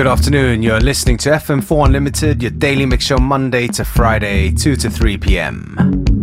Good afternoon. You're listening to FM4 Unlimited, your daily mix show Monday to Friday, 2 to 3 p.m.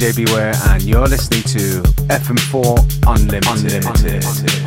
DJ Beware, and you're listening to FM4 Unlimited. Unlimited.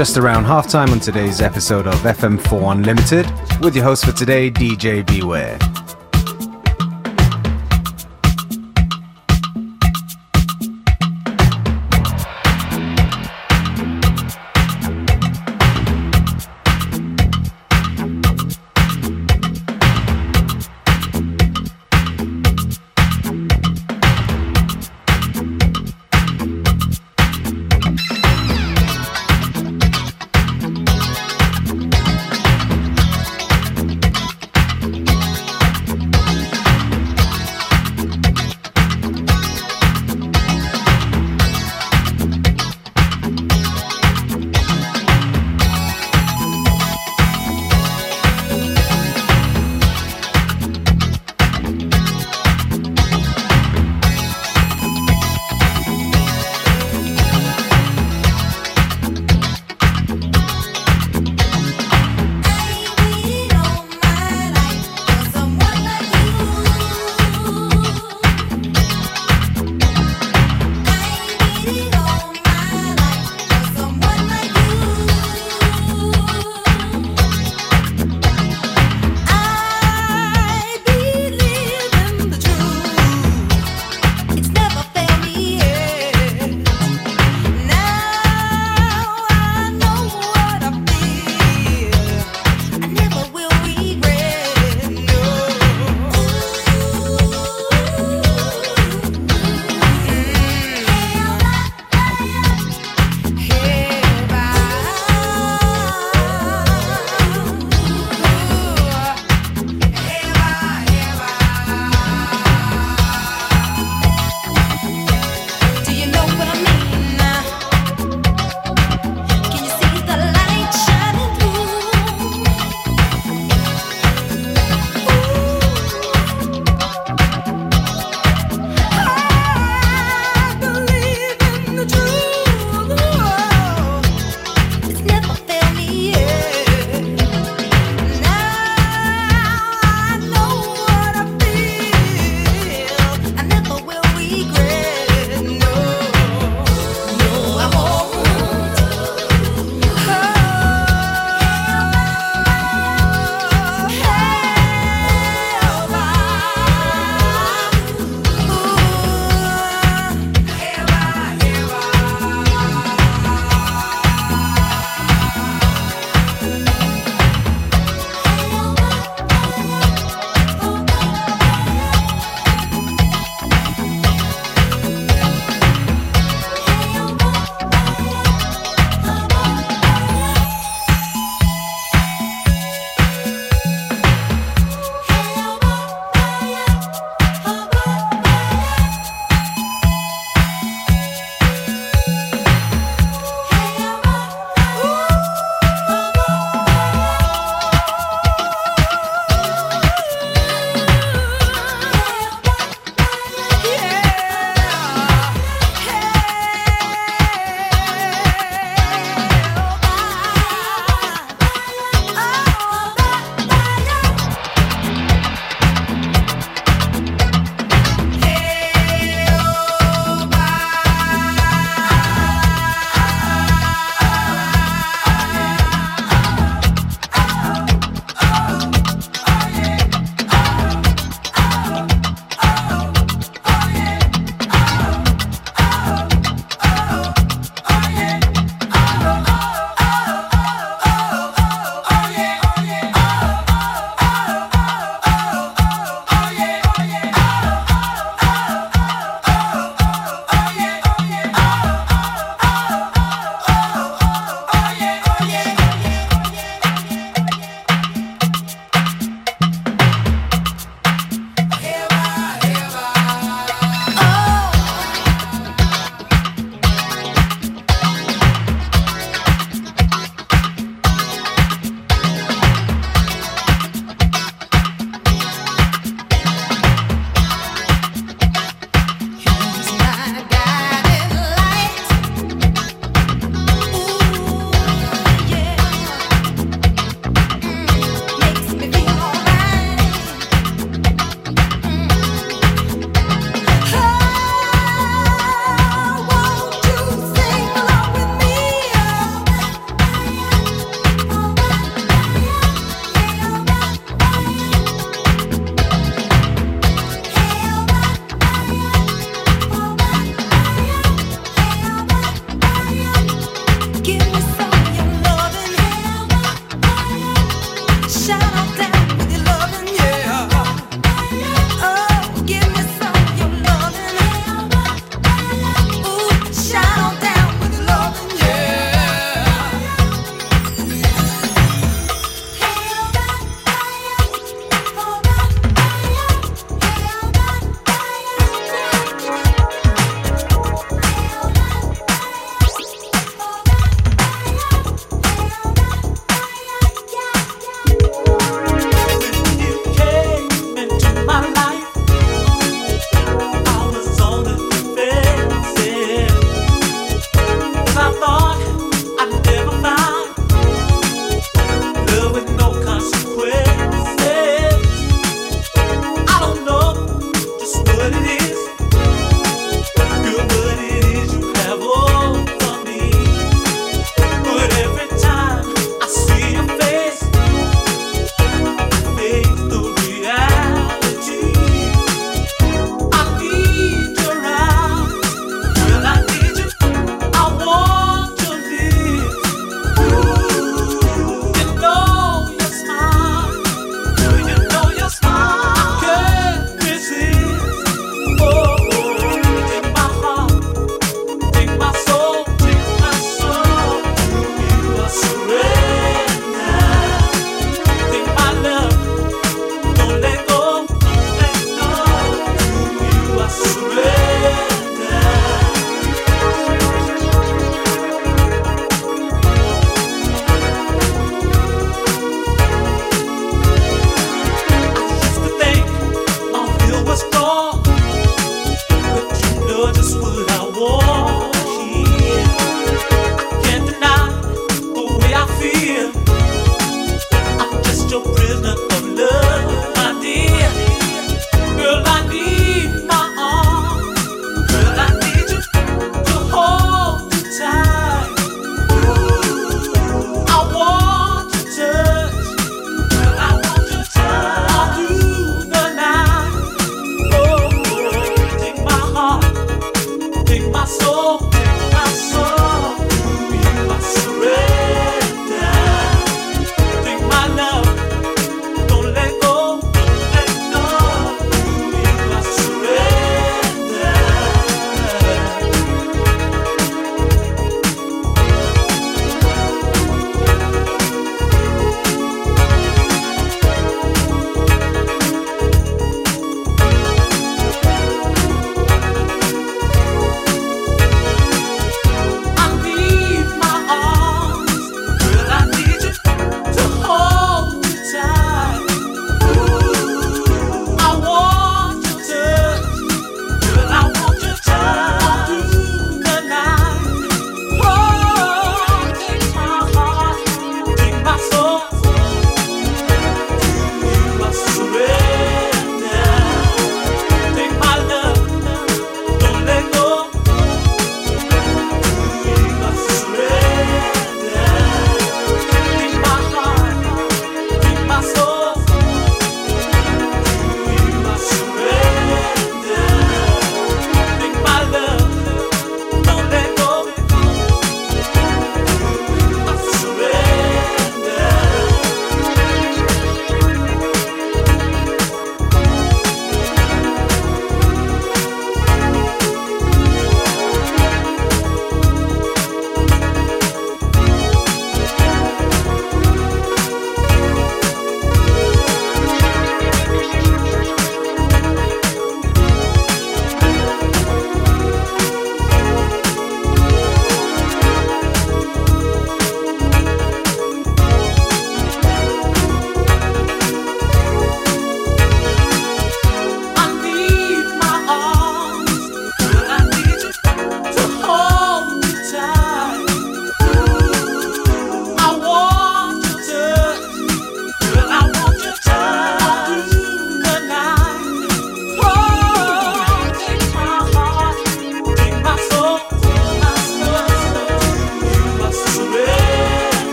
Just around halftime on today's episode of FM4 Unlimited with your host for today, DJ Beware.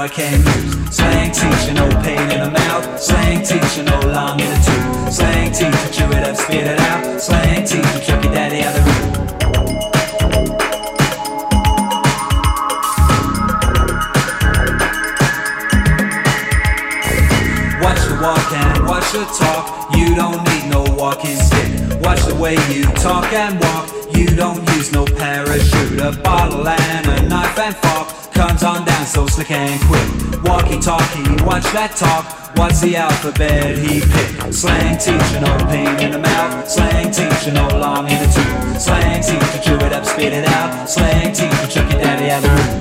Boy use. Slang teacher, that talk. What's the alphabet he picked? Slang teacher, no pain in the mouth. Slang teacher, no long in the tooth. Slang teacher, chew it up, spit it out. Slang teacher, chuck your daddy out the room.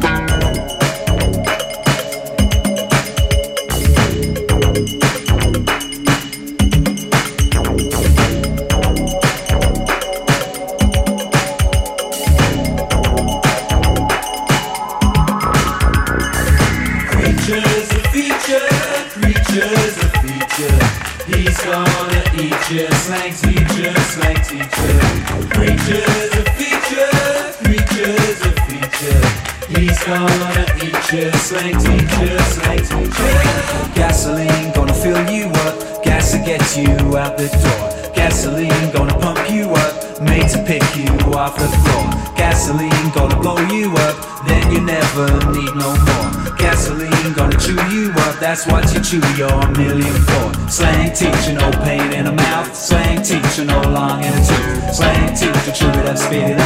That's what you chew your million for. Slang teacher, no pain in the mouth. Slang teacher, no long in the tooth. Slang teacher, chew it up, spit it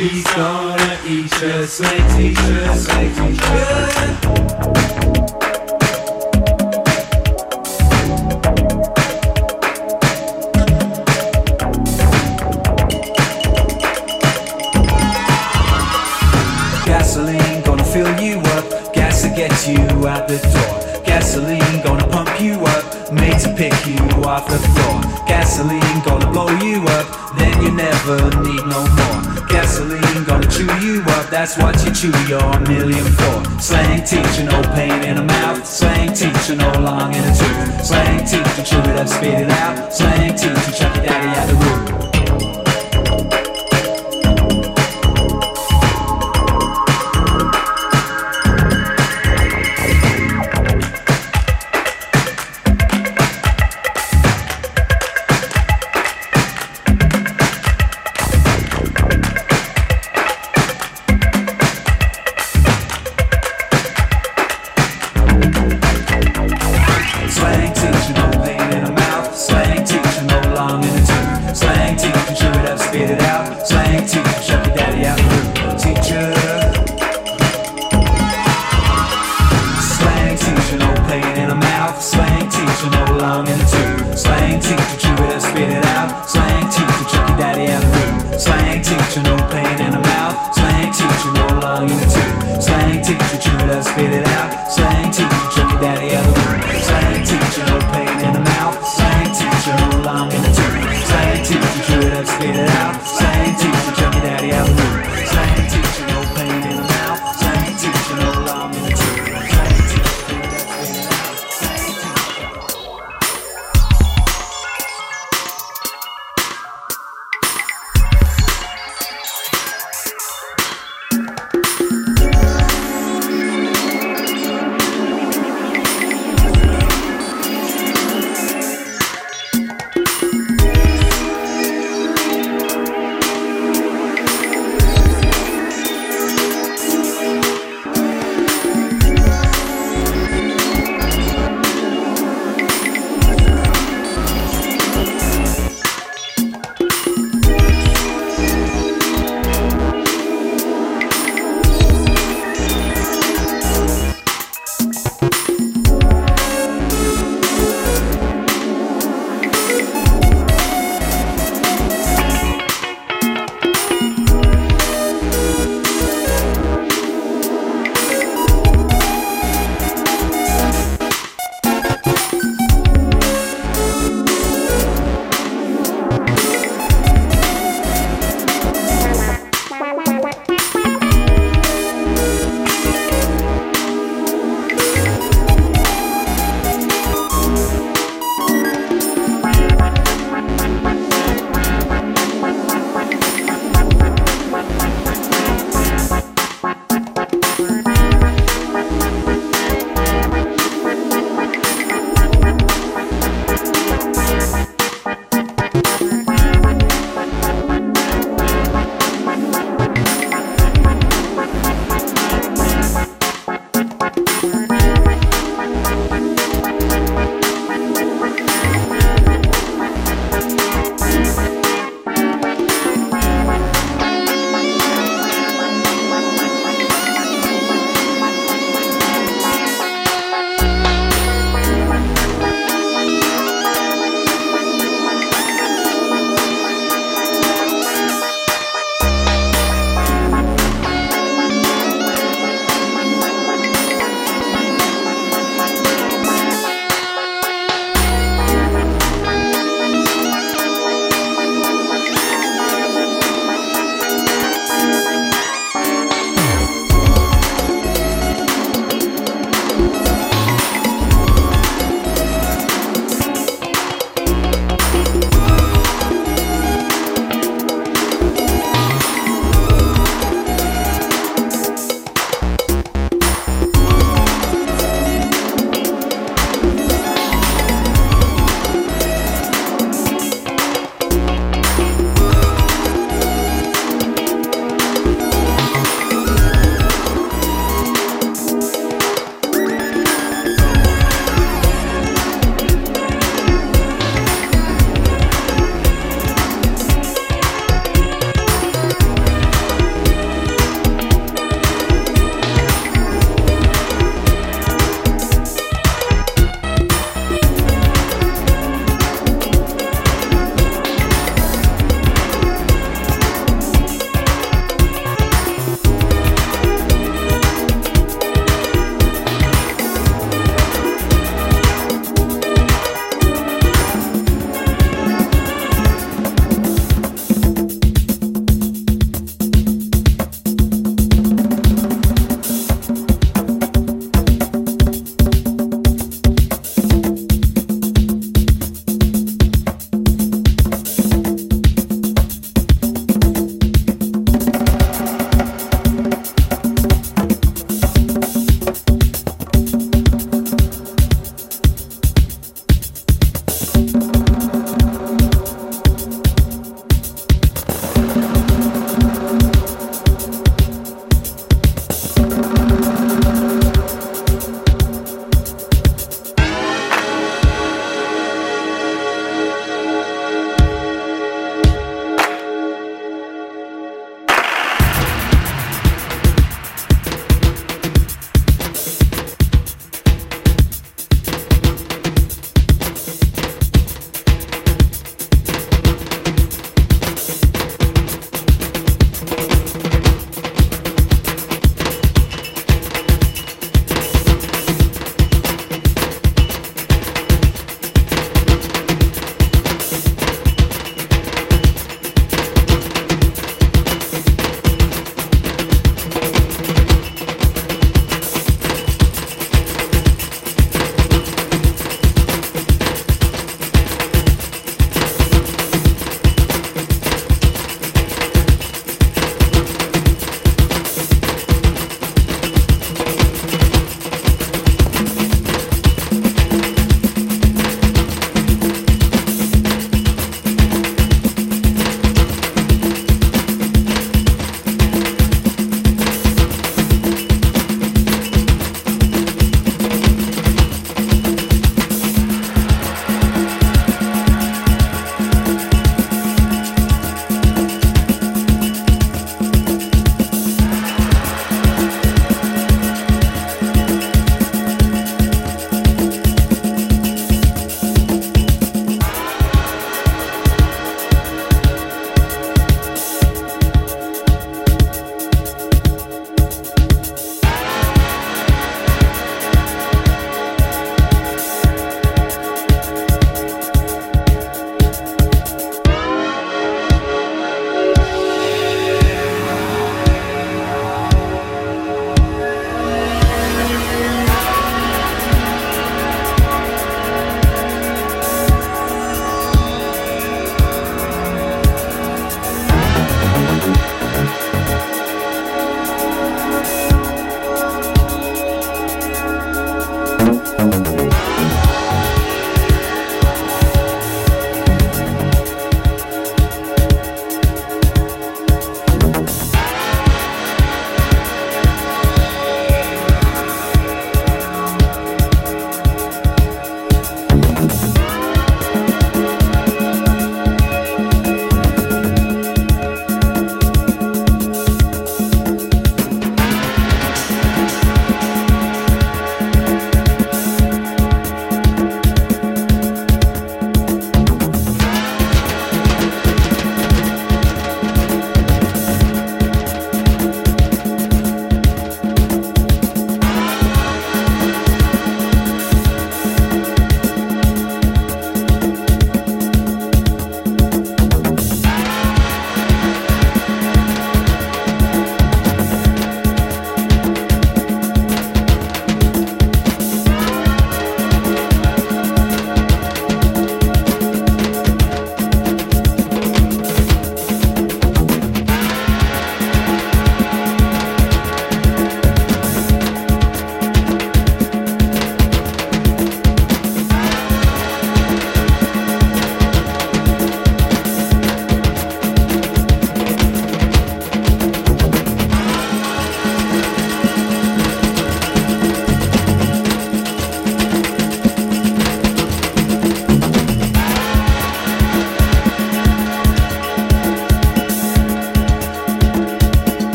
He's gonna eat you, slang teacher, slang teacher. Gasoline gonna fill you up, gas to get you out the door. Off the floor. Gasoline gonna blow you up, then you never need no more. Gasoline gonna chew you up, that's what you chew your million for. Slang teacher, no pain in the mouth. Slang teacher, no long in the tooth. Slang teacher, chew it up, spit it out. Slang teacher, chuck your daddy out the room.